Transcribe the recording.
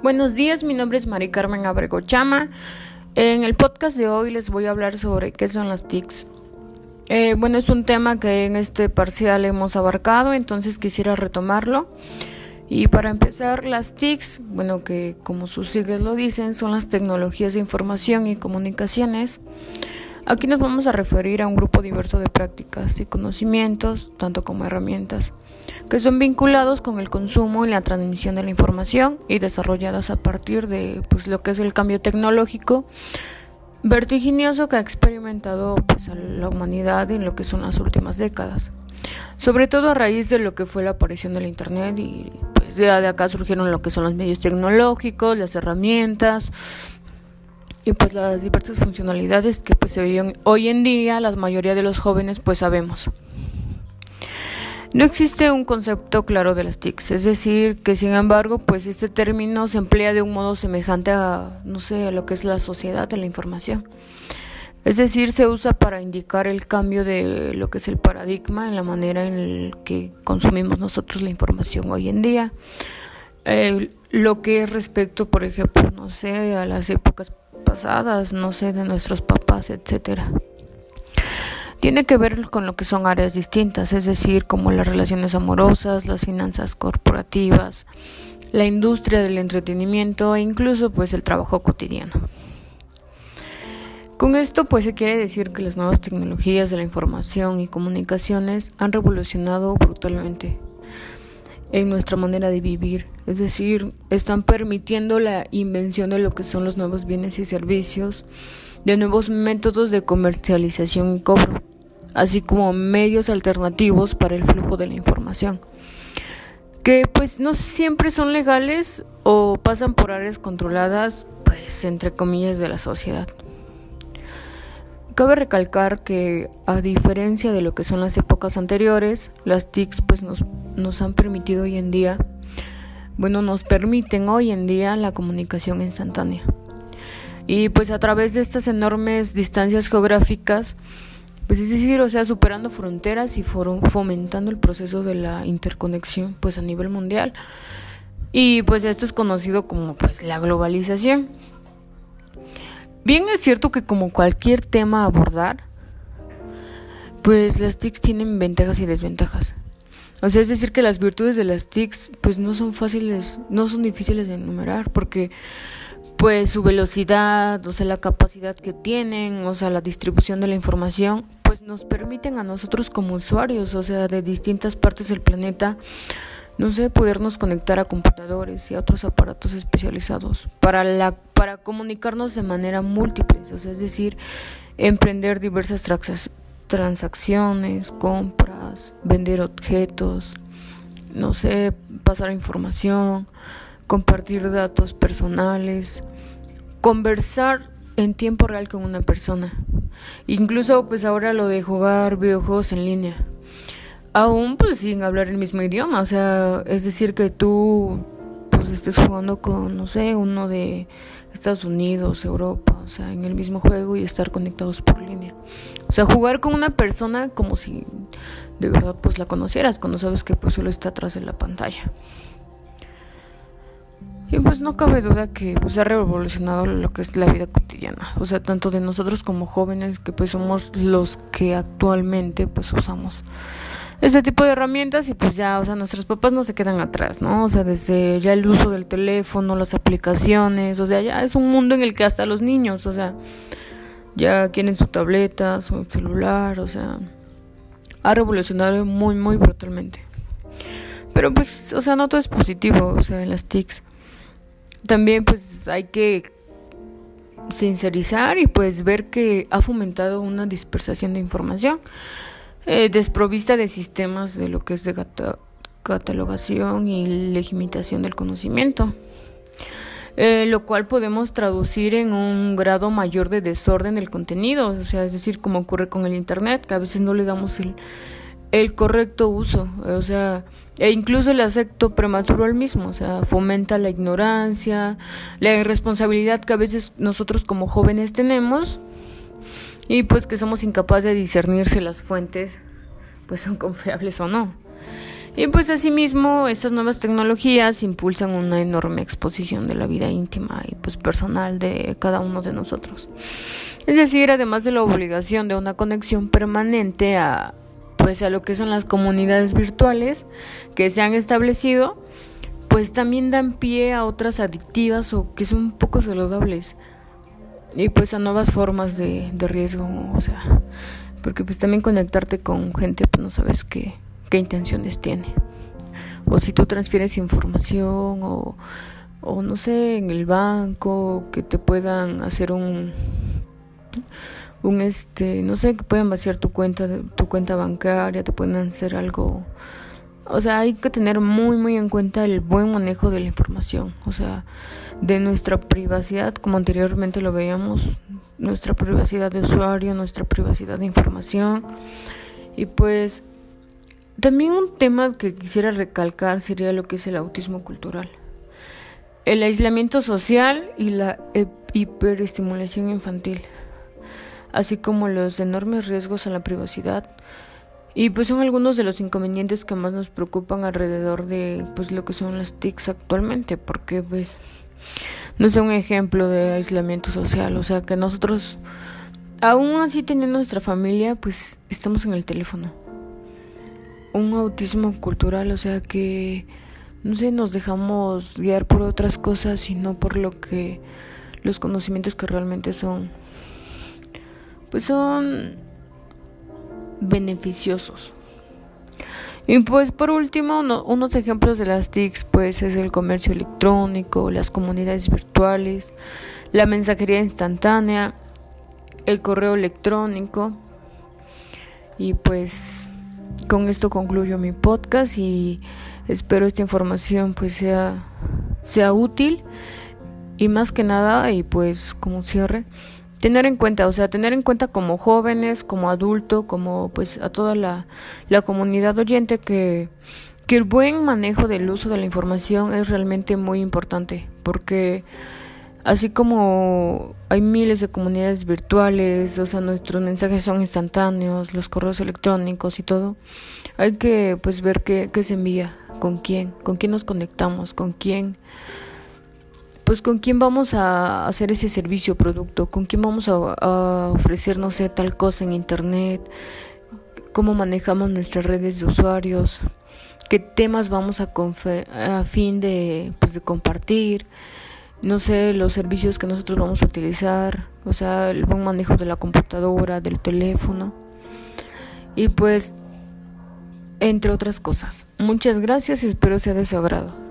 Buenos días, mi nombre es Mari Carmen Abrego Chama. En el podcast de hoy les voy a hablar sobre qué son las TICs. Eh, bueno, es un tema que en este parcial hemos abarcado, entonces quisiera retomarlo. Y para empezar, las TICs, bueno, que como sus siglas lo dicen, son las tecnologías de información y comunicaciones. Aquí nos vamos a referir a un grupo diverso de prácticas y conocimientos, tanto como herramientas que son vinculados con el consumo y la transmisión de la información y desarrolladas a partir de pues, lo que es el cambio tecnológico vertiginoso que ha experimentado pues, la humanidad en lo que son las últimas décadas. Sobre todo a raíz de lo que fue la aparición del Internet y pues de acá surgieron lo que son los medios tecnológicos, las herramientas y pues las diversas funcionalidades que pues se viven hoy en día la mayoría de los jóvenes pues sabemos. No existe un concepto claro de las TICs, es decir, que sin embargo, pues este término se emplea de un modo semejante a, no sé, a lo que es la sociedad de la información. Es decir, se usa para indicar el cambio de lo que es el paradigma en la manera en el que consumimos nosotros la información hoy en día. lo que es respecto, por ejemplo, no sé, a las épocas pasadas, no sé, de nuestros papás, etcétera tiene que ver con lo que son áreas distintas, es decir, como las relaciones amorosas, las finanzas corporativas, la industria del entretenimiento e incluso pues el trabajo cotidiano. Con esto pues se quiere decir que las nuevas tecnologías de la información y comunicaciones han revolucionado brutalmente en nuestra manera de vivir, es decir, están permitiendo la invención de lo que son los nuevos bienes y servicios, de nuevos métodos de comercialización y cobro, así como medios alternativos para el flujo de la información, que pues no siempre son legales o pasan por áreas controladas, pues entre comillas, de la sociedad. Cabe recalcar que, a diferencia de lo que son las épocas anteriores, las TICs pues nos, nos han permitido hoy en día, bueno, nos permiten hoy en día la comunicación instantánea. Y pues a través de estas enormes distancias geográficas, pues es decir, o sea, superando fronteras y fomentando el proceso de la interconexión pues a nivel mundial. Y pues esto es conocido como pues la globalización. Bien es cierto que como cualquier tema a abordar, pues las TICs tienen ventajas y desventajas. O sea, es decir que las virtudes de las TICs pues no son fáciles, no son difíciles de enumerar porque pues su velocidad, o sea, la capacidad que tienen, o sea, la distribución de la información, pues nos permiten a nosotros como usuarios, o sea, de distintas partes del planeta, no sé, podernos conectar a computadores y a otros aparatos especializados para la para comunicarnos de manera múltiple, es decir, emprender diversas transacciones, compras, vender objetos, no sé, pasar información, compartir datos personales, conversar en tiempo real con una persona. Incluso pues ahora lo de jugar videojuegos en línea. Aún pues sin hablar el mismo idioma, o sea, es decir que tú pues estés jugando con no sé, uno de Estados Unidos, Europa, o sea, en el mismo juego y estar conectados por línea. O sea, jugar con una persona como si de verdad pues la conocieras, cuando sabes que pues solo está atrás de la pantalla. Y pues no cabe duda que pues, ha revolucionado lo que es la vida cotidiana, o sea, tanto de nosotros como jóvenes que pues somos los que actualmente pues usamos este tipo de herramientas y pues ya, o sea, nuestros papás no se quedan atrás, ¿no? O sea, desde ya el uso del teléfono, las aplicaciones, o sea, ya es un mundo en el que hasta los niños, o sea, ya quieren su tableta, su celular, o sea, ha revolucionado muy, muy brutalmente. Pero pues, o sea, no todo es positivo, o sea, las TICs también pues hay que sincerizar y pues ver que ha fomentado una dispersación de información eh, desprovista de sistemas de lo que es de catalogación y legitimación del conocimiento. Eh, lo cual podemos traducir en un grado mayor de desorden del contenido, o sea, es decir, como ocurre con el Internet, que a veces no le damos el, el correcto uso, o sea, e incluso el acepto prematuro al mismo, o sea, fomenta la ignorancia, la irresponsabilidad que a veces nosotros como jóvenes tenemos y pues que somos incapaces de discernir si las fuentes pues son confiables o no. Y pues asimismo, estas nuevas tecnologías impulsan una enorme exposición de la vida íntima y pues personal de cada uno de nosotros. Es decir, además de la obligación de una conexión permanente a pues a lo que son las comunidades virtuales que se han establecido, pues también dan pie a otras adictivas o que son poco saludables y pues a nuevas formas de, de riesgo, o sea, porque pues también conectarte con gente pues no sabes qué qué intenciones tiene. O si tú transfieres información o, o no sé, en el banco, que te puedan hacer un un este, no sé, que puedan vaciar tu cuenta tu cuenta bancaria, te pueden hacer algo o sea, hay que tener muy muy en cuenta el buen manejo de la información, o sea, de nuestra privacidad, como anteriormente lo veíamos, nuestra privacidad de usuario, nuestra privacidad de información. Y pues también un tema que quisiera recalcar sería lo que es el autismo cultural. El aislamiento social y la hiperestimulación infantil, así como los enormes riesgos a la privacidad. Y pues son algunos de los inconvenientes que más nos preocupan alrededor de pues lo que son las TICs actualmente, porque pues no es un ejemplo de aislamiento social, o sea que nosotros aún así teniendo nuestra familia, pues estamos en el teléfono. Un autismo cultural, o sea que no sé, nos dejamos guiar por otras cosas y no por lo que los conocimientos que realmente son. Pues son beneficiosos. Y pues por último, unos ejemplos de las TICs pues es el comercio electrónico, las comunidades virtuales, la mensajería instantánea, el correo electrónico y pues con esto concluyo mi podcast y espero esta información pues sea, sea útil y más que nada y pues como cierre tener en cuenta, o sea, tener en cuenta como jóvenes, como adulto, como pues a toda la, la comunidad oyente que, que el buen manejo del uso de la información es realmente muy importante porque Así como hay miles de comunidades virtuales, o sea, nuestros mensajes son instantáneos, los correos electrónicos y todo, hay que pues ver qué, qué se envía, con quién, con quién nos conectamos, con quién, pues con quién vamos a hacer ese servicio o producto, con quién vamos a, a ofrecer, no sé, tal cosa en internet, cómo manejamos nuestras redes de usuarios, qué temas vamos a, a fin de, pues, de compartir no sé, los servicios que nosotros vamos a utilizar, o sea, el buen manejo de la computadora, del teléfono. Y pues entre otras cosas. Muchas gracias y espero sea de su agrado.